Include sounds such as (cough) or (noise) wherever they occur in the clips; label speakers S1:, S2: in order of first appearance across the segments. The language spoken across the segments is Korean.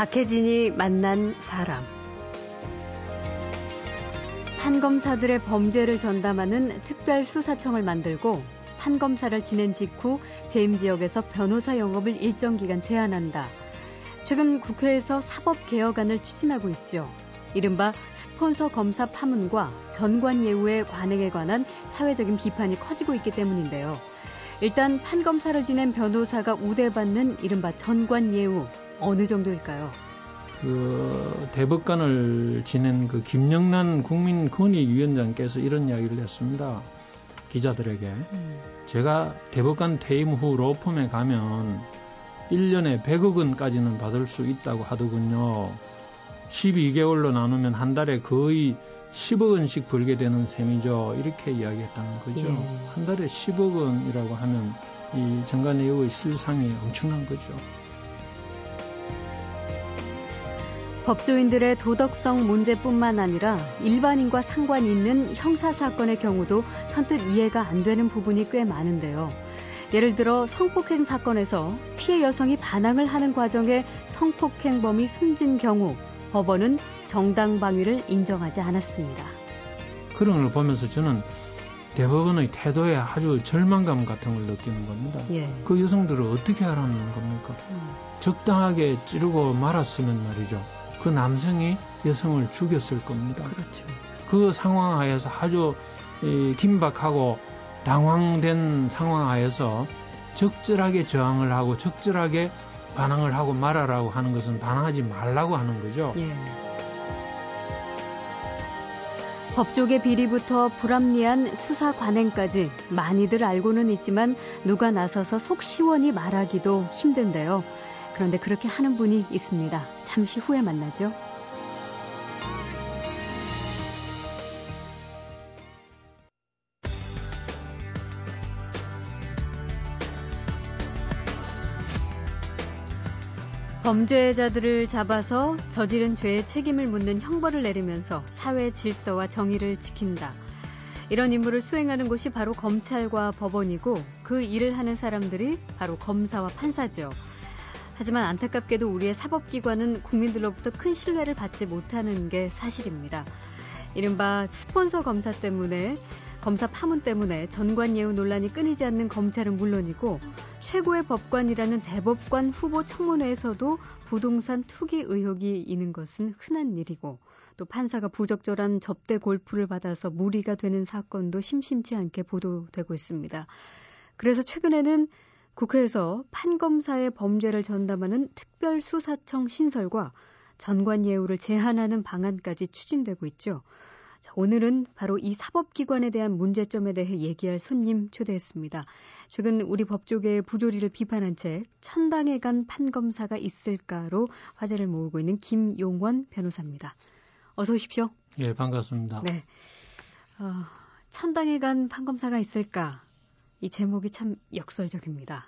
S1: 박혜진이 만난 사람. 판검사들의 범죄를 전담하는 특별수사청을 만들고 판검사를 지낸 직후 재임 지역에서 변호사 영업을 일정 기간 제한한다. 최근 국회에서 사법개혁안을 추진하고 있죠. 이른바 스폰서 검사 파문과 전관 예우의 관행에 관한 사회적인 비판이 커지고 있기 때문인데요. 일단 판검사를 지낸 변호사가 우대받는 이른바 전관 예우 어느 정도일까요?
S2: 그 대법관을 지낸 그 김영란 국민권익위원장께서 이런 이야기를 했습니다. 기자들에게 음. 제가 대법관 퇴임 후 로펌에 가면 1년에 100억 원까지는 받을 수 있다고 하더군요. 12개월로 나누면 한 달에 거의 10억 원씩 벌게 되는 셈이죠. 이렇게 이야기했다는 거죠. 예. 한 달에 10억 원이라고 하면 이 정관예우의 실상이 엄청난 거죠.
S1: 법조인들의 도덕성 문제뿐만 아니라 일반인과 상관 있는 형사사건의 경우도 선뜻 이해가 안 되는 부분이 꽤 많은데요. 예를 들어 성폭행 사건에서 피해 여성이 반항을 하는 과정에 성폭행범이 숨진 경우 법원은 정당방위를 인정하지 않았습니다.
S2: 그런 걸 보면서 저는 대법원의 태도에 아주 절망감 같은 걸 느끼는 겁니다. 예. 그 여성들을 어떻게 하라는 겁니까? 음. 적당하게 찌르고 말았으면 말이죠. 그 남성이 여성을 죽였을 겁니다.
S1: 그렇죠.
S2: 그 상황 하에서 아주 긴박하고 당황된 상황 하에서 적절하게 저항을 하고 적절하게 반항을 하고 말하라고 하는 것은 반항하지 말라고 하는 거죠. 예.
S1: 법조계 비리부터 불합리한 수사 관행까지 많이들 알고는 있지만 누가 나서서 속 시원히 말하기도 힘든데요. 그런데 그렇게 하는 분이 있습니다. 잠시 후에 만나죠. 범죄자들을 잡아서 저지른 죄의 책임을 묻는 형벌을 내리면서 사회 질서와 정의를 지킨다. 이런 임무를 수행하는 곳이 바로 검찰과 법원이고 그 일을 하는 사람들이 바로 검사와 판사죠. 하지만 안타깝게도 우리의 사법기관은 국민들로부터 큰 신뢰를 받지 못하는 게 사실입니다. 이른바 스폰서 검사 때문에 검사 파문 때문에 전관 예우 논란이 끊이지 않는 검찰은 물론이고 최고의 법관이라는 대법관 후보 청문회에서도 부동산 투기 의혹이 있는 것은 흔한 일이고 또 판사가 부적절한 접대 골프를 받아서 무리가 되는 사건도 심심치 않게 보도되고 있습니다. 그래서 최근에는 국회에서 판검사의 범죄를 전담하는 특별수사청 신설과 전관 예우를 제한하는 방안까지 추진되고 있죠. 자, 오늘은 바로 이 사법기관에 대한 문제점에 대해 얘기할 손님 초대했습니다. 최근 우리 법조계의 부조리를 비판한 책 천당에 간 판검사가 있을까로 화제를 모으고 있는 김용원 변호사입니다. 어서 오십시오.
S2: 예, 반갑습니다.
S1: 네. 어, 천당에 간 판검사가 있을까? 이 제목이 참 역설적입니다.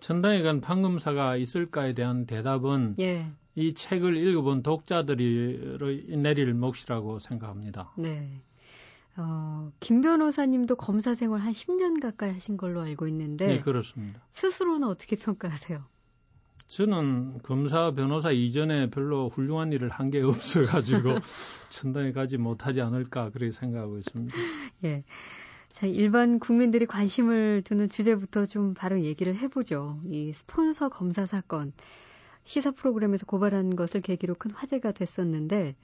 S2: 천당에 간 판검사가 있을까에 대한 대답은 예. 이 책을 읽어본 독자들이 내릴 몫이라고 생각합니다.
S1: 네. 어, 김 변호사님도 검사 생활 한 10년 가까이 하신 걸로 알고 있는데.
S2: 네, 그렇습니다.
S1: 스스로는 어떻게 평가하세요?
S2: 저는 검사, 변호사 이전에 별로 훌륭한 일을 한 게 (laughs) 없어가지고 (laughs) 천당에 가지 못하지 않을까 그렇게 생각하고 있습니다.
S1: 예. 자, 일반 국민들이 관심을 두는 주제부터 좀 바로 얘기를 해보죠. 이 스폰서 검사 사건. 시사 프로그램에서 고발한 것을 계기로 큰 화제가 됐었는데,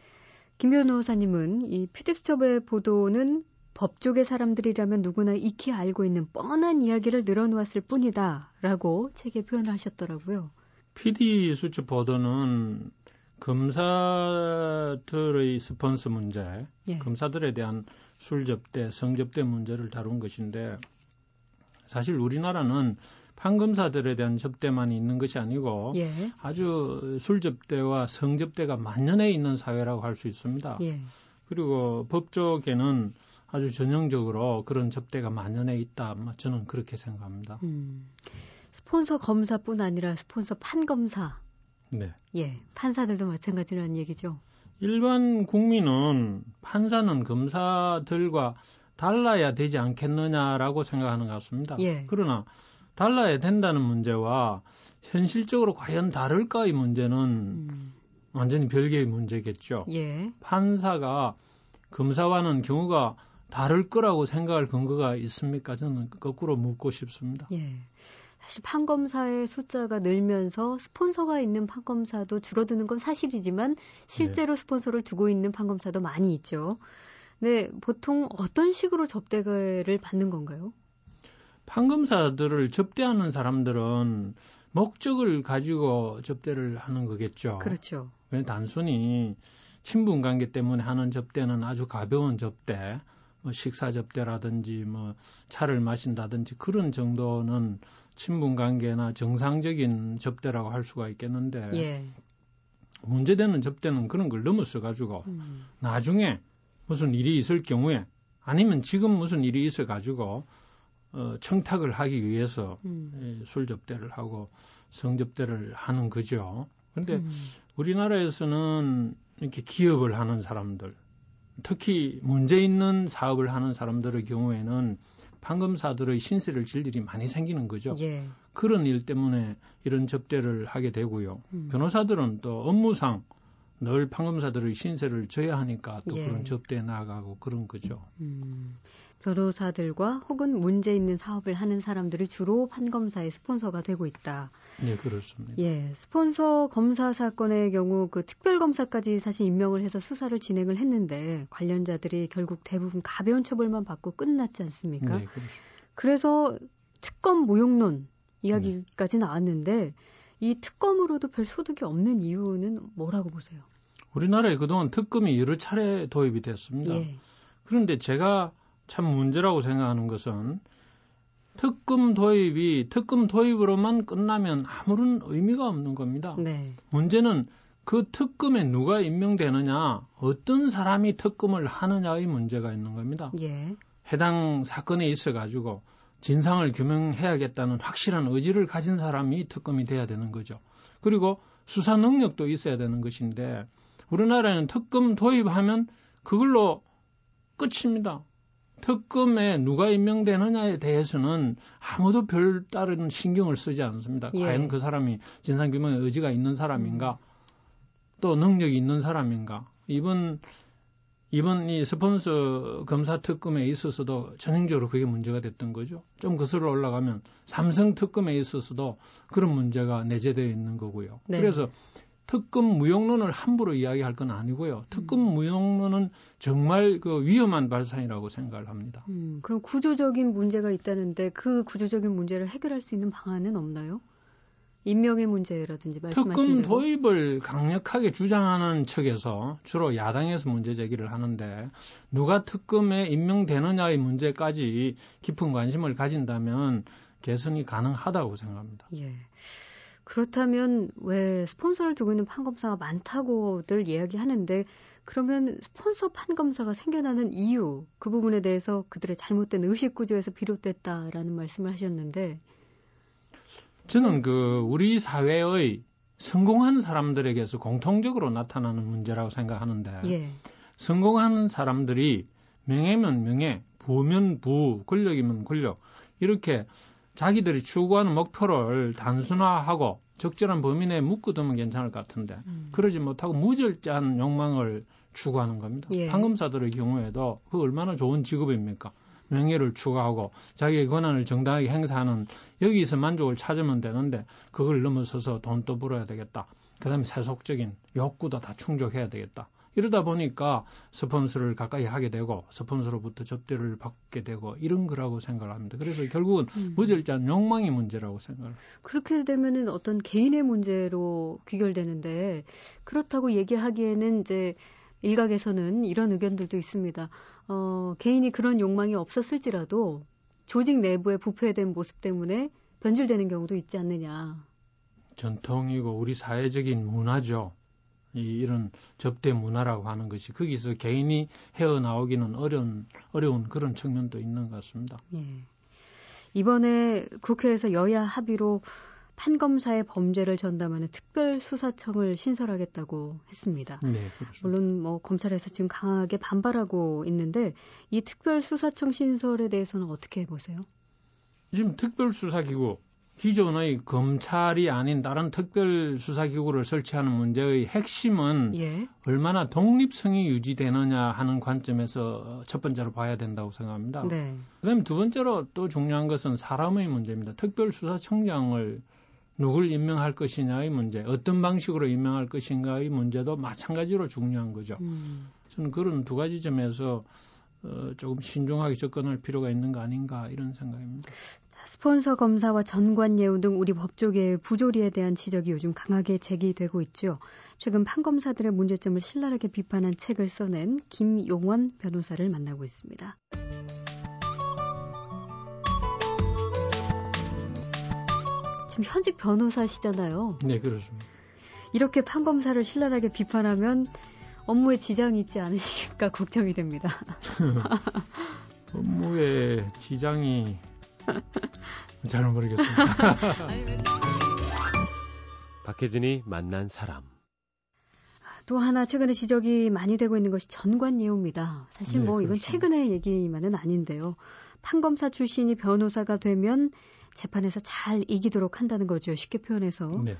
S1: 김 변호사님은 이 피디수첩의 보도는 법조계 사람들이라면 누구나 익히 알고 있는 뻔한 이야기를 늘어놓았을 뿐이다. 라고 책에 표현을 하셨더라고요.
S2: PD 수첩 보도는 검사들의 스폰서 문제, 예. 검사들에 대한 술 접대, 성 접대 문제를 다룬 것인데 사실 우리나라는 판검사들에 대한 접대만 있는 것이 아니고 예. 아주 술 접대와 성 접대가 만연해 있는 사회라고 할 수 있습니다. 예. 그리고 법조계는 아주 전형적으로 그런 접대가 만연해 있다. 저는 그렇게 생각합니다. 음.
S1: 스폰서 검사뿐 아니라 스폰서 판검사. 네. 예, 판사들도 마찬가지라는 얘기죠.
S2: 일반 국민은 판사는 검사들과 달라야 되지 않겠느냐라고 생각하는 것 같습니다. 예. 그러나 달라야 된다는 문제와 현실적으로 과연 다를까 이 문제는 음. 완전히 별개의 문제겠죠. 예. 판사가 검사와는 경우가 다를 거라고 생각할 근거가 있습니까? 저는 거꾸로 묻고 싶습니다. 예.
S1: 사실 판검사의 숫자가 늘면서 스폰서가 있는 판검사도 줄어드는 건 사실이지만 실제로 네. 스폰서를 두고 있는 판검사도 많이 있죠. 네, 보통 어떤 식으로 접대를 받는 건가요?
S2: 판검사들을 접대하는 사람들은 목적을 가지고 접대를 하는 거겠죠.
S1: 그렇죠.
S2: 단순히 친분 관계 때문에 하는 접대는 아주 가벼운 접대, 뭐 식사 접대라든지 뭐 차를 마신다든지 그런 정도는 친분 관계나 정상적인 접대라고 할 수가 있겠는데 예. 문제되는 접대는 그런 걸 넘어서 가지고 음. 나중에 무슨 일이 있을 경우에 아니면 지금 무슨 일이 있어 가지고 어, 청탁을 하기 위해서 음. 예, 술 접대를 하고 성 접대를 하는 거죠. 그런데 음. 우리나라에서는 이렇게 기업을 하는 사람들, 특히 문제 있는 사업을 하는 사람들의 경우에는 판검사들의 신세를 질 일이 많이 생기는 거죠. 예. 그런 일 때문에 이런 접대를 하게 되고요. 음. 변호사들은 또 업무상 늘 판검사들의 신세를 져야 하니까 또 예. 그런 접대에 나가고 그런 거죠. 음.
S1: 변호사들과 혹은 문제 있는 사업을 하는 사람들이 주로 판검사의 스폰서가 되고 있다.
S2: 네, 그렇습니다.
S1: 예, 스폰서 검사 사건의 경우 그 특별검사까지 사실 임명을 해서 수사를 진행을 했는데 관련자들이 결국 대부분 가벼운 처벌만 받고 끝났지 않습니까? 네, 그렇습니다. 그래서 특검 무용론 이야기까지 네. 나왔는데 이 특검으로도 별 소득이 없는 이유는 뭐라고 보세요?
S2: 우리나라에 그동안 특검이 여러 차례 도입이 됐습니다. 예. 그런데 제가 참 문제라고 생각하는 것은 특검 도입이 특검 도입으로만 끝나면 아무런 의미가 없는 겁니다. 네. 문제는 그 특검에 누가 임명되느냐, 어떤 사람이 특검을 하느냐의 문제가 있는 겁니다. 예. 해당 사건에 있어 가지고 진상을 규명해야겠다는 확실한 의지를 가진 사람이 특검이 돼야 되는 거죠. 그리고 수사 능력도 있어야 되는 것인데 우리나라는 특검 도입하면 그걸로 끝입니다. 특검에 누가 임명되느냐에 대해서는 아무도 별다른 신경을 쓰지 않습니다. 예. 과연 그 사람이 진상규명에 의지가 있는 사람인가, 또 능력이 있는 사람인가. 이번 이번 이 스폰서 검사 특검에 있어서도 전형적으로 그게 문제가 됐던 거죠. 좀 거슬러 올라가면 삼성 특검에 있어서도 그런 문제가 내재되어 있는 거고요. 네. 그래서 특검 무용론을 함부로 이야기할 건 아니고요. 특검 음. 무용론은 정말 그 위험한 발상이라고 생각을 합니다.
S1: 음, 그럼 구조적인 문제가 있다는데 그 구조적인 문제를 해결할 수 있는 방안은 없나요? 임명의 문제라든지 말씀하신
S2: 특검. 도입을 강력하게 주장하는 측에서 주로 야당에서 문제 제기를 하는데 누가 특검에 임명되느냐의 문제까지 깊은 관심을 가진다면 개선이 가능하다고 생각합니다. 예.
S1: 그렇다면 왜 스폰서를 두고 있는 판검사가 많다고들 이야기하는데 그러면 스폰서 판검사가 생겨나는 이유 그 부분에 대해서 그들의 잘못된 의식 구조에서 비롯됐다라는 말씀을 하셨는데
S2: 저는 그 우리 사회의 성공한 사람들에게서 공통적으로 나타나는 문제라고 생각하는데 예. 성공하는 사람들이 명예면 명예, 부면 부, 권력이면 권력 이렇게 자기들이 추구하는 목표를 단순화하고 적절한 범위 내에 묶어두면 괜찮을 것 같은데 음. 그러지 못하고 무절제한 욕망을 추구하는 겁니다. 예. 판검사들의 경우에도 그 얼마나 좋은 직업입니까? 명예를 추구하고 자기의 권한을 정당하게 행사하는 여기서 만족을 찾으면 되는데 그걸 넘어서서 돈도 벌어야 되겠다. 그다음에 세속적인 욕구도 다 충족해야 되겠다. 이러다 보니까 스폰서를 가까이 하게 되고 스폰서로부터 접대를 받게 되고 이런 거라고 생각을 합니다. 그래서 결국은 음. 무절제한 욕망의 문제라고 생각을.
S1: 그렇게 되면은 어떤 개인의 문제로 귀결되는데 그렇다고 얘기하기에는 이제 일각에서는 이런 의견들도 있습니다. 어, 개인이 그런 욕망이 없었을지라도 조직 내부의 부패된 모습 때문에 변질되는 경우도 있지 않느냐.
S2: 전통이고 우리 사회적인 문화죠. 이, 이런 접대 문화라고 하는 것이 거기서 개인이 헤어나오기는 어려운 어려운 그런 측면도 있는 것 같습니다. 예.
S1: 이번에 국회에서 여야 합의로 판검사의 범죄를 전담하는 특별수사청을 신설하겠다고 했습니다. 네, 물론 뭐 검찰에서 지금 강하게 반발하고 있는데 이 특별수사청 신설에 대해서는 어떻게 보세요?
S2: 지금 특별수사기구 기존의 검찰이 아닌 다른 특별 수사기구를 설치하는 문제의 핵심은 예. 얼마나 독립성이 유지되느냐 하는 관점에서 첫 번째로 봐야 된다고 생각합니다. 네. 그다음에 두 번째로 또 중요한 것은 사람의 문제입니다. 특별수사청장을 누굴 임명할 것이냐의 문제, 어떤 방식으로 임명할 것인가의 문제도 마찬가지로 중요한 거죠. 음. 저는 그런 두 가지 점에서 어, 조금 신중하게 접근할 필요가 있는 거 아닌가 이런 생각입니다.
S1: 스폰서 검사와 전관 예우 등 우리 법조계의 부조리에 대한 지적이 요즘 강하게 제기되고 있죠. 최근 판검사들의 문제점을 신랄하게 비판한 책을 써낸 김용원 변호사를 만나고 있습니다. 지금 현직 변호사시잖아요.
S2: 네, 그렇습니다.
S1: 이렇게 판검사를 신랄하게 비판하면 업무에 지장이 있지 않으실까 (laughs) 걱정이 됩니다. (laughs)
S2: 업무에 지장이 (laughs) 잘은 모르겠습니다. (laughs)
S3: 박혜진이 만난 사람.
S1: 또 하나 최근에 지적이 많이 되고 있는 것이 전관 예우입니다. 사실 네, 뭐 이건 그렇습니다. 최근의 얘기만은 아닌데요. 판검사 출신이 변호사가 되면 재판에서 잘 이기도록 한다는 거죠. 쉽게 표현해서. 네.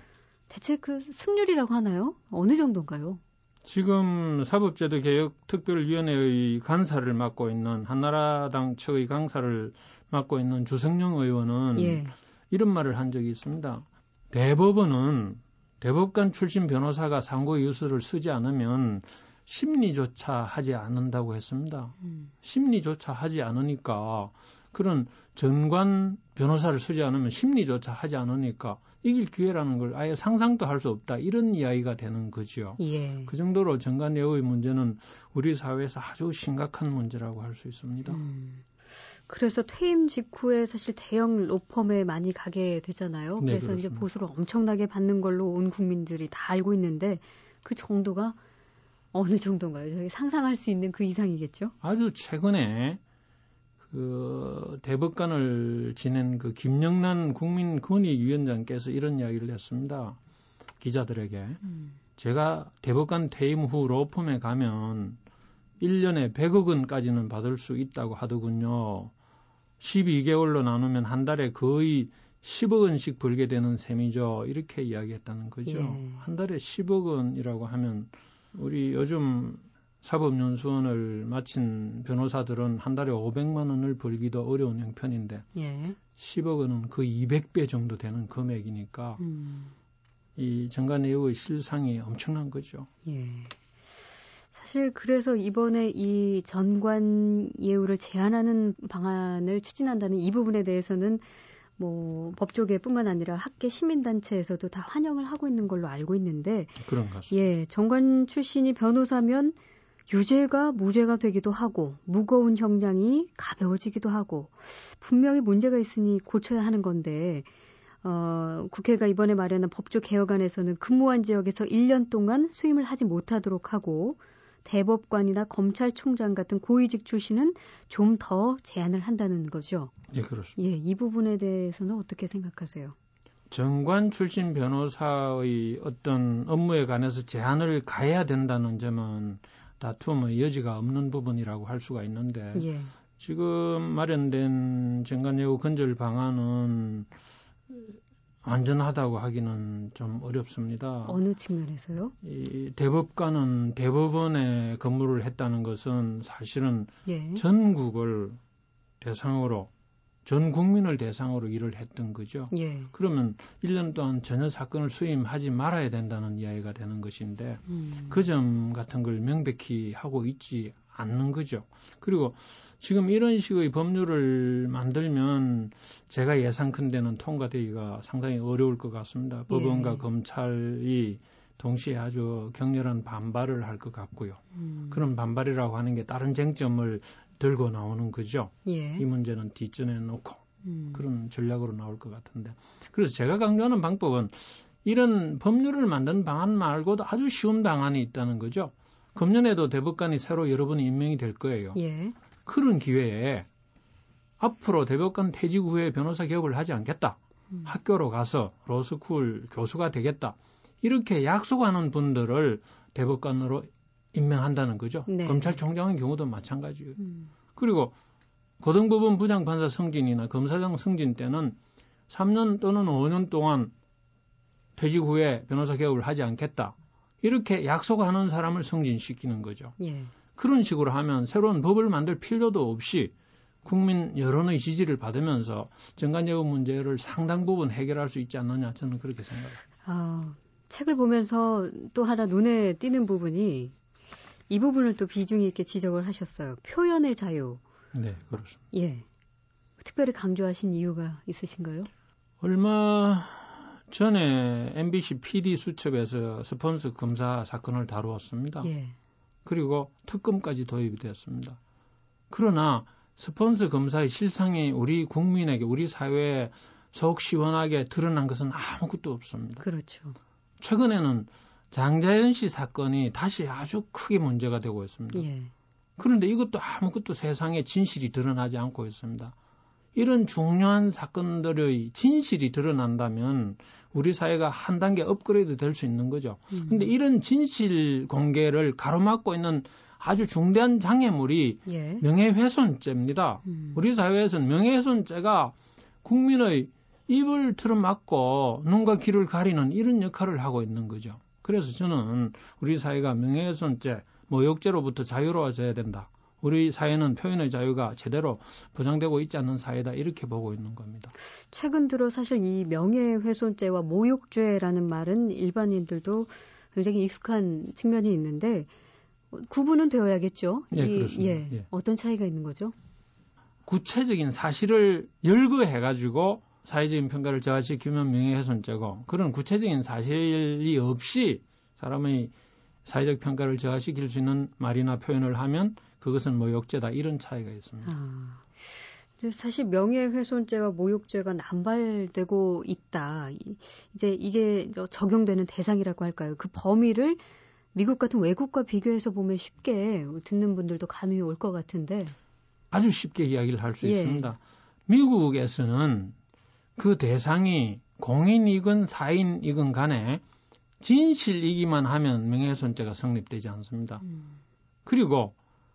S1: 대체 그 승률이라고 하나요? 어느 정도인가요?
S2: 지금 사법제도 개혁 특별위원회의 간사를 맡고 있는 한나라당 측의 강사를 맡고 있는 주성영 의원은 예. 이런 말을 한 적이 있습니다. 대법원은 대법관 출신 변호사가 상고 유수를 쓰지 않으면 심리조차 하지 않는다고 했습니다. 음. 심리조차 하지 않으니까 그런 전관 변호사를 쓰지 않으면 심리조차 하지 않으니까 이길 기회라는 걸 아예 상상도 할 수 없다 이런 이야기가 되는 거죠. 예. 그 정도로 전관 예우의 문제는 우리 사회에서 아주 심각한 문제라고 할 수 있습니다. 음.
S1: 그래서 퇴임 직후에 사실 대형 로펌에 많이 가게 되잖아요. 네, 그래서 그렇습니다. 이제 보수를 엄청나게 받는 걸로 온 국민들이 다 알고 있는데 그 정도가 어느 정도인가요? 저희 상상할 수 있는 그 이상이겠죠?
S2: 아주 최근에 그 대법관을 지낸 그 김영란 국민권익위원장께서 이런 이야기를 했습니다. 기자들에게. 음. 제가 대법관 퇴임 후 로펌에 가면 1년에 100억 원까지는 받을 수 있다고 하더군요. 12개월로 나누면 한 달에 거의 10억 원씩 벌게 되는 셈이죠. 이렇게 이야기했다는 거죠. 예. 한 달에 10억 원이라고 하면 우리 요즘 사법연수원을 마친 변호사들은 한 달에 500만 원을 벌기도 어려운 형편인데 예. 10억 원은 그 200배 정도 되는 금액이니까 음. 이 정관예우의 실상이 엄청난 거죠. 예.
S1: 사실 그래서 이번에 이 전관 예우를 제한하는 방안을 추진한다는 이 부분에 대해서는 뭐 법조계뿐만 아니라 학계 시민단체에서도 다 환영을 하고 있는 걸로 알고 있는데
S2: 그런 것같
S1: 예, 정관 출신이 변호사면 유죄가 무죄가 되기도 하고 무거운 형량이 가벼워지기도 하고 분명히 문제가 있으니 고쳐야 하는 건데 어, 국회가 이번에 마련한 법조 개혁안에서는 근무한 지역에서 1년 동안 수임을 하지 못하도록 하고 대법관이나 검찰총장 같은 고위직 출신은 좀 더 제한을 한다는 거죠.
S2: 예, 그렇습니다.
S1: 예, 이 부분에 대해서는 어떻게 생각하세요?
S2: 정관 출신 변호사의 어떤 업무에 관해서 제한을 가해야 된다는 점은 다툼의 여지가 없는 부분이라고 할 수가 있는데 예. 지금 마련된 정관예우 건절 방안은 안전하다고 하기는 좀 어렵습니다.
S1: 어느 측면에서요?
S2: 이 대법관은 대법원에 근무를 했다는 것은 사실은 예. 전국을 대상으로 전 국민을 대상으로 일을 했던 거죠. 예. 그러면 1년 동안 전혀 사건을 수임하지 말아야 된다는 이야기가 되는 것인데 음. 그점 같은 걸 명백히 하고 있지 않는 거죠. 그리고 지금 이런 식의 법률을 만들면 제가 예상컨대는 통과되기가 상당히 어려울 것 같습니다. 법원과 예. 검찰이 동시에 아주 격렬한 반발을 할 것 같고요. 음. 그런 반발이라고 하는 게 다른 쟁점을 들고 나오는 거죠. 예. 이 문제는 뒷전에 놓고 음. 그런 전략으로 나올 것 같은데. 그래서 제가 강조하는 방법은 이런 법률을 만드는 방안 말고도 아주 쉬운 방안이 있다는 거죠. 금년에도 대법관이 새로 여러분이 임명이 될 거예요. 예. 그런 기회에 앞으로 대법관 퇴직 후에 변호사 개업을 하지 않겠다. 음. 학교로 가서 로스쿨 교수가 되겠다. 이렇게 약속하는 분들을 대법관으로 임명한다는 거죠. 네. 검찰총장의 경우도 마찬가지예요. 음. 그리고 고등법원 부장판사 승진이나 검사장 승진 때는 3년 또는 5년 동안 퇴직 후에 변호사 개업을 하지 않겠다. 이렇게 약속하는 사람을 승진시키는 거죠. 예. 그런 식으로 하면 새로운 법을 만들 필요도 없이 국민 여론의 지지를 받으면서 정관예우 문제를 상당 부분 해결할 수 있지 않느냐 저는 그렇게 생각합니다. 아,
S1: 책을 보면서 또 하나 눈에 띄는 부분이 이 부분을 또 비중 있게 지적을 하셨어요. 표현의 자유.
S2: 네, 그렇습니다.
S1: 예. 특별히 강조하신 이유가 있으신가요?
S2: 얼마 전에 MBC PD 수첩에서 스폰서 검사 사건을 다루었습니다. 예. 그리고 특검까지 도입이 되었습니다. 그러나 스폰서 검사의 실상이 우리 국민에게 우리 사회에 속 시원하게 드러난 것은 아무것도 없습니다.
S1: 그렇죠.
S2: 최근에는 장자연 씨 사건이 다시 아주 크게 문제가 되고 있습니다. 예. 그런데 이것도 아무것도 세상에 진실이 드러나지 않고 있습니다. 이런 중요한 사건들의 진실이 드러난다면 우리 사회가 한 단계 업그레이드 될 수 있는 거죠. 음. 근데 이런 진실 공개를 가로막고 있는 아주 중대한 장애물이 예. 명예훼손죄입니다. 음. 우리 사회에서는 명예훼손죄가 국민의 입을 틀어막고 눈과 귀를 가리는 이런 역할을 하고 있는 거죠. 그래서 저는 우리 사회가 명예훼손죄, 모욕죄로부터 자유로워져야 된다. 우리 사회는 표현의 자유가 제대로 보장되고 있지 않는 사회다 이렇게 보고 있는 겁니다.
S1: 최근 들어 사실 이 명예훼손죄와 모욕죄라는 말은 일반인들도 굉장히 익숙한 측면이 있는데 구분은 되어야겠죠.
S2: 예, 이, 그렇습니다. 예,
S1: 예. 어떤 차이가 있는 거죠?
S2: 구체적인 사실을 열거해 가지고 사회적인 평가를 저하시키면 명예훼손죄고 그런 구체적인 사실이 없이 사람의 사회적 평가를 저하시킬 수 있는 말이나 표현을 하면 그것은 모욕죄다 이런 차이가 있습니다. 아,
S1: 사실 명예훼손죄와 모욕죄가 남발되고 있다. 이제 이게 적용되는 대상이라고 할까요? 그 범위를 미국 같은 외국과 비교해서 보면 쉽게 듣는 분들도 감이 올 것 같은데
S2: 아주 쉽게 이야기를 할수 예. 있습니다. 미국에서는 그 대상이 공인이건 사인이건 간에 진실이기만 하면 명예훼손죄가 성립되지 않습니다. 음. 그리고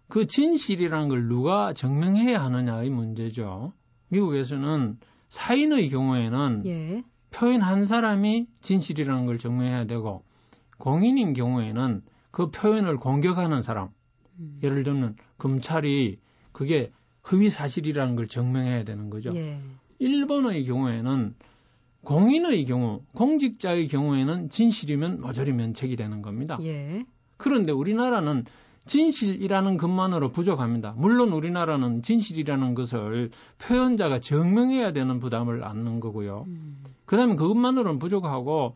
S2: 그 진실이라는 걸 누가 증명해야 하느냐의 문제죠. 미국에서는 사인의 경우에는 예. 표현 한 사람이 진실이라는 걸 증명해야 되고 공인인 경우에는 그 표현을 공격하는 사람, 음. 예를 들면 검찰이 그게 허위 사실이라는 걸 증명해야 되는 거죠. 예. 일본의 경우에는 공인의 경우, 공직자의 경우에는 진실이면 모조리 면책이 되는 겁니다. 예. 그런데 우리나라는 진실이라는 것만으로 부족합니다. 물론 우리나라는 진실이라는 것을 표현자가 증명해야 되는 부담을 안는 거고요. 음. 그 다음에 그것만으로는 부족하고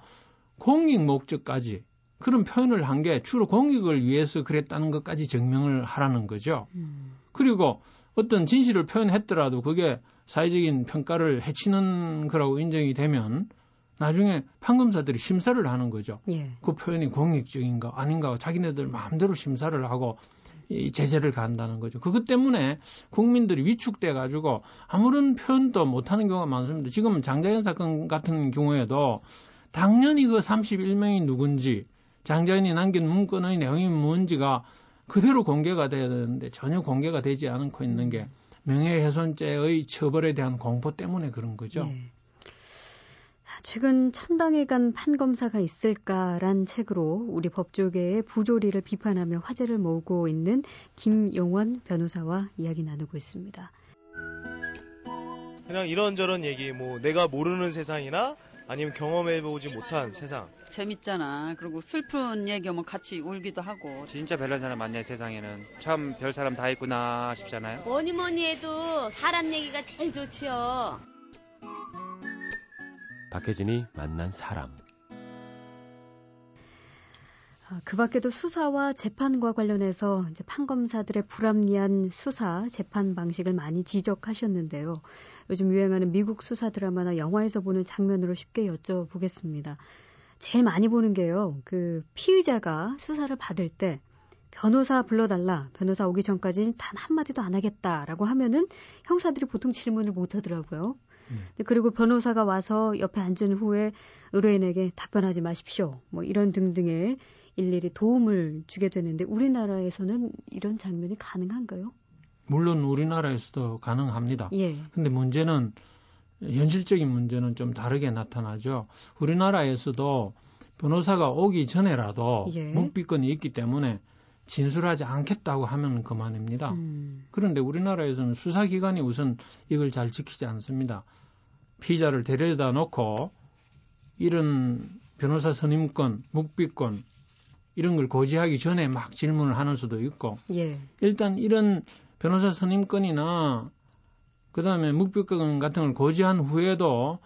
S2: 공익 목적까지 그런 표현을 한 게 주로 공익을 위해서 그랬다는 것까지 증명을 하라는 거죠. 음. 그리고 어떤 진실을 표현했더라도 그게 사회적인 평가를 해치는 거라고 인정이 되면 나중에 판검사들이 심사를 하는 거죠. 예. 그 표현이 공익적인가 아닌가 자기네들 마음대로 심사를 하고 이 제재를 간다는 거죠. 그것 때문에 국민들이 위축돼 가지고 아무런 표현도 못 하는 경우가 많습니다. 지금 장자연 사건 같은 경우에도 당연히 그 31명이 누군지 장자연이 남긴 문건의 내용이 뭔지가 그대로 공개가 돼야 되는데 전혀 공개가 되지 않고 있는 게 명예훼손죄의 처벌에 대한 공포 때문에 그런 거죠. 예.
S1: 최근 천당에 간 판검사가 있을까란 책으로 우리 법조계의 부조리를 비판하며 화제를 모으고 있는 김용원 변호사와 이야기 나누고 있습니다.
S4: 그냥 이런저런 얘기, 뭐 내가 모르는 세상이나 아니면 경험해보지 못한 세상.
S5: 재밌잖아. 그리고 슬픈 얘기하면 같이 울기도 하고.
S6: 진짜 별난 사람 많네 세상에는. 참 별 사람 다 있구나 싶잖아요.
S7: 뭐니 뭐니 해도 사람 얘기가 제일 좋지요.
S3: 박혜진이 만난 사람.
S1: 아, 그 밖에도 수사와 재판과 관련해서 이제 판검사들의 불합리한 수사, 재판 방식을 많이 지적하셨는데요. 요즘 유행하는 미국 수사 드라마나 영화에서 보는 장면으로 쉽게 여쭤보겠습니다. 제일 많이 보는 게요. 그 피의자가 수사를 받을 때 변호사 불러달라. 변호사 오기 전까지 단 한마디도 안 하겠다라고 하면은 형사들이 보통 질문을 못 하더라고요. 네. 그리고 변호사가 와서 옆에 앉은 후에 의뢰인에게 답변하지 마십시오. 뭐 이런 등등의 일일이 도움을 주게 되는데 우리나라에서는 이런 장면이 가능한가요?
S2: 물론 우리나라에서도 가능합니다. 예. 근데 문제는 현실적인 문제는 좀 다르게 나타나죠. 우리나라에서도 변호사가 오기 전에라도
S1: 예.
S2: 묵비권이 있기 때문에 진술하지 않겠다고 하면 그만입니다.
S1: 음.
S2: 그런데 우리나라에서는 수사기관이 우선 이걸 잘 지키지 않습니다. 피의자를 데려다 놓고 이런 변호사 선임권, 묵비권 이런 걸 고지하기 전에 막 질문을 하는 수도 있고
S1: 예.
S2: 일단 이런 변호사 선임권이나 그다음에 묵비권 같은 걸 고지한 후에도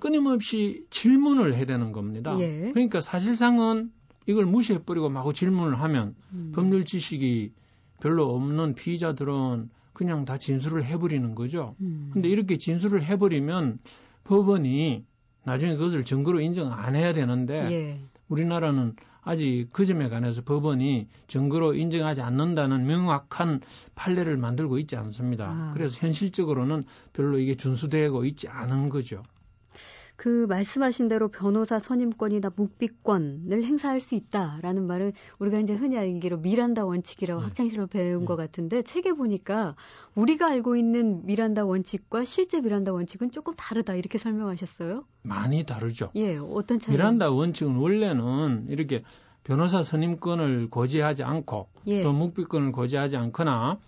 S2: 끊임없이 질문을 해야 되는 겁니다.
S1: 예.
S2: 그러니까 사실상은 이걸 무시해버리고 마구 질문을 하면
S1: 음.
S2: 법률 지식이 별로 없는 피의자들은 그냥 다 진술을 해버리는 거죠.
S1: 음.
S2: 근데 이렇게 진술을 해버리면 법원이 나중에 그것을 증거로 인정 안 해야 되는데
S1: 예.
S2: 우리나라는 아직 그 점에 관해서 법원이 증거로 인정하지 않는다는 명확한 판례를 만들고 있지 않습니다.
S1: 아.
S2: 그래서 현실적으로는 별로 이게 준수되고 있지 않은 거죠.
S1: 그 말씀하신 대로 변호사 선임권이나 묵비권을 행사할 수 있다라는 말은 우리가 이제 흔히 알기로 미란다 원칙이라고
S2: 네.
S1: 학창시절 배운
S2: 네.
S1: 것 같은데 책에 보니까 우리가 알고 있는 미란다 원칙과 실제 미란다 원칙은 조금 다르다 이렇게 설명하셨어요.
S2: 많이 다르죠.
S1: 예, 어떤 차이?
S2: 미란다 원칙은 원래는 이렇게 변호사 선임권을 고지하지 않고
S1: 예.
S2: 또 묵비권을 고지하지 않거나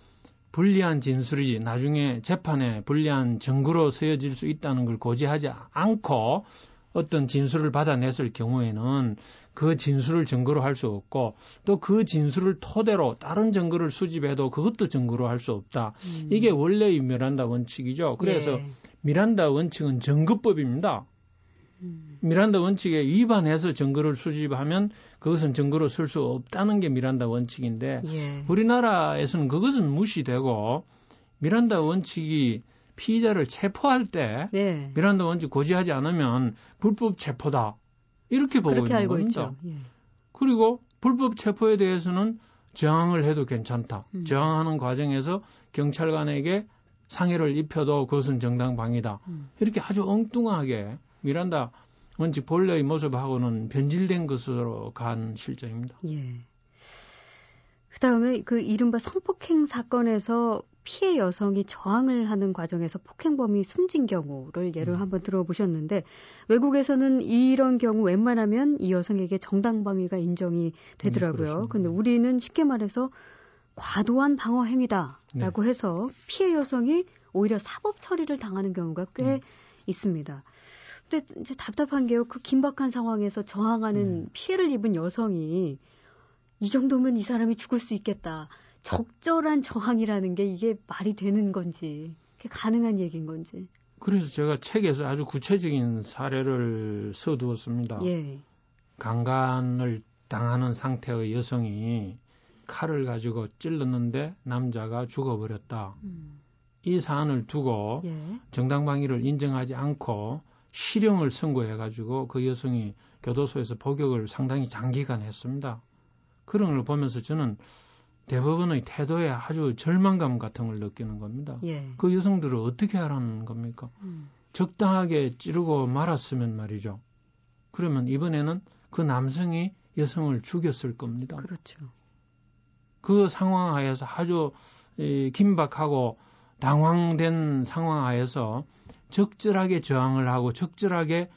S2: 불리한 진술이 나중에 재판에 불리한 증거로 쓰여질 수 있다는 걸 고지하지 않고 어떤 진술을 받아냈을 경우에는 그 진술을 증거로 할 수 없고 또 그 진술을 토대로 다른 증거를 수집해도 그것도 증거로 할 수 없다.
S1: 음.
S2: 이게 원래의 미란다 원칙이죠. 그래서
S1: 예.
S2: 미란다 원칙은 증거법입니다.
S1: 음.
S2: 미란다 원칙에 위반해서 증거를 수집하면 그것은 증거로 쓸 수 없다는 게 미란다 원칙인데
S1: 예.
S2: 우리나라에서는 그것은 무시되고 미란다 원칙이 피의자를 체포할 때
S1: 네.
S2: 미란다 원칙 고지하지 않으면 불법 체포다 이렇게 보고
S1: 그렇게
S2: 있는
S1: 알고
S2: 겁니다.
S1: 예.
S2: 그리고 불법 체포에 대해서는 저항을 해도 괜찮다.
S1: 음.
S2: 저항하는 과정에서 경찰관에게 상해를 입혀도 그것은 정당방위다.
S1: 음.
S2: 이렇게 아주 엉뚱하게 미란다 원칙 본래의 모습하고는 변질된 것으로 간 실정입니다.
S1: 예. 그다음에 그 이른바 성폭행 사건에서 피해 여성이 저항을 하는 과정에서 폭행범이 숨진 경우를 예를
S2: 음.
S1: 한번 들어보셨는데 외국에서는 이런 경우 웬만하면 이 여성에게 정당방위가 인정이 되더라고요.
S2: 그렇습니다.
S1: 근데 우리는 쉽게 말해서 과도한 방어 행위다라고 해서 피해 여성이 오히려 사법 처리를 당하는 경우가 꽤
S2: 음.
S1: 있습니다. 근데 이제 답답한 게요. 그 긴박한 상황에서 저항하는
S2: 네.
S1: 피해를 입은 여성이 이 정도면 이 사람이 죽을 수 있겠다. 적절한 저항이라는 게 이게 말이 되는 건지, 그게 가능한 얘기인 건지.
S2: 그래서 제가 책에서 아주 구체적인 사례를 써두었습니다.
S1: 예.
S2: 강간을 당하는 상태의 여성이 칼을 가지고 찔렀는데 남자가 죽어버렸다.
S1: 음,
S2: 이 사안을 두고
S1: 예.
S2: 정당방위를 인정하지 않고 실형을 선고해가지고 그 여성이 교도소에서 복역을 상당히 장기간 했습니다. 그런 걸 보면서 저는 대법원의 태도에 아주 절망감 같은 걸 느끼는 겁니다.
S1: 예.
S2: 그 여성들을 어떻게 하라는 겁니까?
S1: 음,
S2: 적당하게 찌르고 말았으면 말이죠. 그러면 이번에는 그 남성이 여성을 죽였을 겁니다.
S1: 그렇죠.
S2: 그 상황 하에서 아주 이, 긴박하고 당황된 상황 하에서 적절하게 저항을 하고 적절하게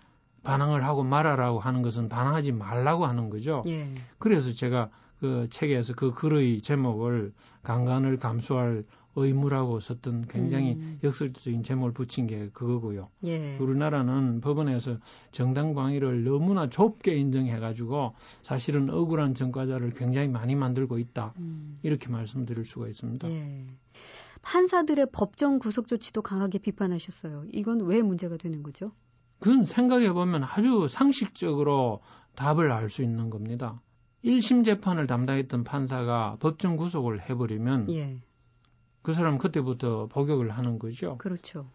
S2: 반항을 하고 말하라고 하는 것은 반항하지 말라고 하는 거죠.
S1: 예.
S2: 그래서 제가 그 책에서 그 글의 제목을 강간을 감수할 의무라고 썼던 굉장히
S1: 음.
S2: 역설적인 제목을 붙인 게 그거고요.
S1: 예.
S2: 우리나라는 법원에서 정당 방위를 너무나 좁게 인정해가지고 사실은 억울한 전과자를 굉장히 많이 만들고 있다.
S1: 음,
S2: 이렇게 말씀드릴 수가 있습니다.
S1: 예. 판사들의 법정 구속 조치도 강하게 비판하셨어요. 이건 왜 문제가 되는 거죠?
S2: 그건 생각해 보면 아주 상식적으로 답을 알 수 있는 겁니다. 1심 재판을 담당했던 판사가 법정 구속을 해버리면
S1: 예.
S2: 그 사람 그때부터 복역을 하는 거죠.
S1: 그렇죠.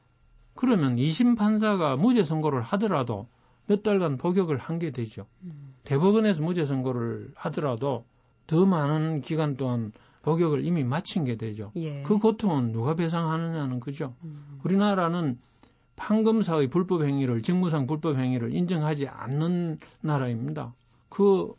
S2: 그러면 2심 판사가 무죄 선고를 하더라도 몇 달간 복역을 한 게 되죠.
S1: 음,
S2: 대법원에서 무죄 선고를 하더라도 더 많은 기간 동안 복역을 이미 마친 게 되죠.
S1: 예.
S2: 그 고통은 누가 배상하느냐는 거죠.
S1: 음,
S2: 우리나라는 판검사의 불법 행위를 직무상 불법 행위를 인정하지 않는 나라입니다. 그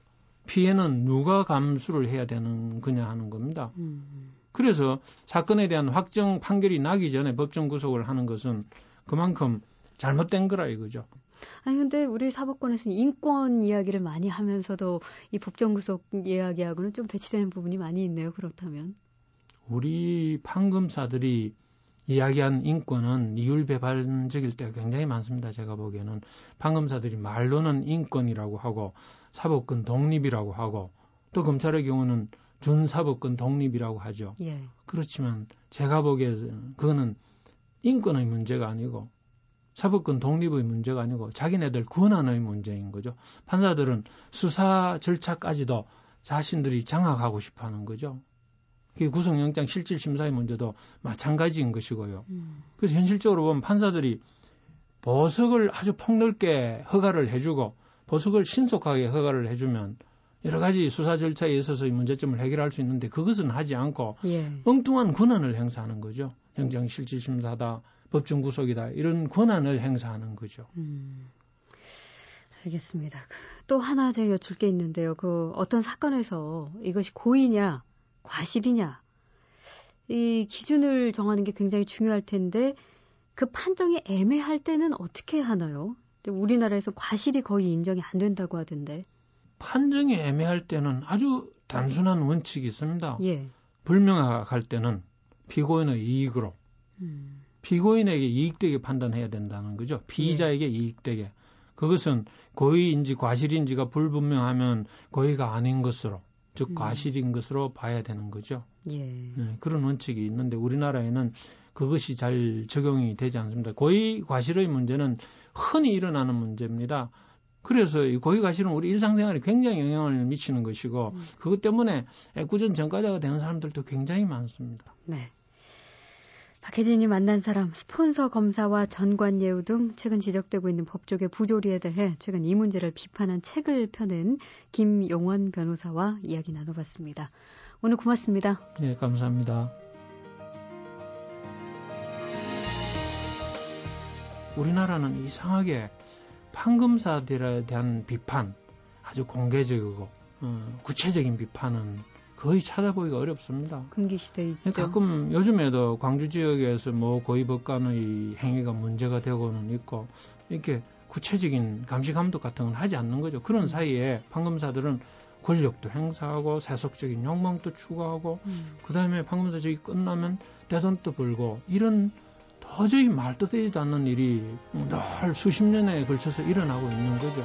S2: 피해는 누가 감수를 해야 되는 거냐 하는 겁니다.
S1: 음,
S2: 그래서 사건에 대한 확정 판결이 나기 전에 법정 구속을 하는 것은 그만큼 잘못된 거라 이거죠.
S1: 아니 근데 우리 사법권에서는 인권 이야기를 많이 하면서도 이 법정 구속 이야기하고는 좀 배치되는 부분이 많이 있네요. 그렇다면
S2: 우리 판검사들이 이야기한 인권은 이율배반적일 때가 굉장히 많습니다. 제가 보기에는 판검사들이 말로는 인권이라고 하고 사법권 독립이라고 하고 또 검찰의 경우는 준사법권 독립이라고 하죠.
S1: 예.
S2: 그렇지만 제가 보기에는 그거는 인권의 문제가 아니고 사법권 독립의 문제가 아니고 자기네들 권한의 문제인 거죠. 판사들은 수사 절차까지도 자신들이 장악하고 싶어 하는 거죠. 그 구속영장 실질심사의 문제도 마찬가지인 것이고요.
S1: 음.
S2: 그래서 현실적으로 보면 판사들이 보석을 아주 폭넓게 허가를 해주고 보석을 신속하게 허가를 해주면 여러 가지 수사 절차에 있어서의 문제점을 해결할 수 있는데 그것은 하지 않고
S1: 예.
S2: 엉뚱한 권한을 행사하는 거죠. 행정실질심사다, 법정 구속이다 이런 권한을 행사하는 거죠.
S1: 음. 알겠습니다. 또 하나 제가 여쭐 게 있는데요. 그 어떤 사건에서 이것이 고의냐, 과실이냐, 이 기준을 정하는 게 굉장히 중요할 텐데 그 판정이 애매할 때는 어떻게 하나요? 우리나라에서 과실이 거의 인정이 안 된다고 하던데.
S2: 판정이 애매할 때는 아주 단순한 원칙이 있습니다.
S1: 예.
S2: 불명확할 때는 피고인의 이익으로
S1: 음.
S2: 피고인에게 이익되게 판단해야 된다는 거죠. 피의자에게 이익되게. 그것은 고의인지 과실인지가 불분명하면 고의가 아닌 것으로, 즉
S1: 음.
S2: 과실인 것으로 봐야 되는 거죠.
S1: 예.
S2: 네, 그런 원칙이 있는데 우리나라에는 그것이 잘 적용이 되지 않습니다. 고의 과실의 문제는 흔히 일어나는 문제입니다. 그래서 이 고의 과실은 우리 일상생활에 굉장히 영향을 미치는 것이고
S1: 음.
S2: 그것 때문에 애꿎은 전과자가 되는 사람들도 굉장히 많습니다.
S1: 네. 박혜진이 만난 사람, 스폰서 검사와 전관 예우 등 최근 지적되고 있는 법조계 부조리에 대해 최근 이 문제를 비판한 책을 펴낸 김용원 변호사와 이야기 나눠봤습니다. 오늘 고맙습니다.
S2: 네, 감사합니다. 우리나라는 이상하게 판검사들에 대한 비판, 아주 공개적이고 어, 구체적인 비판은 거의 찾아보기가 어렵습니다.
S1: 금기 시대 있죠.
S2: 가끔 요즘에도 광주 지역에서 뭐 고위 법관의 행위가 문제가 되고는 있고 이렇게 구체적인 감시 감독 같은 건 하지 않는 거죠. 그런 사이에 판검사들은 권력도 행사하고 세속적인 욕망도 추구하고
S1: 음.
S2: 그다음에 판검사직이 끝나면 대돈도 벌고 이런 도저히 말도 되지도 않는 일이 늘 수십 년에 걸쳐서 일어나고 있는 거죠.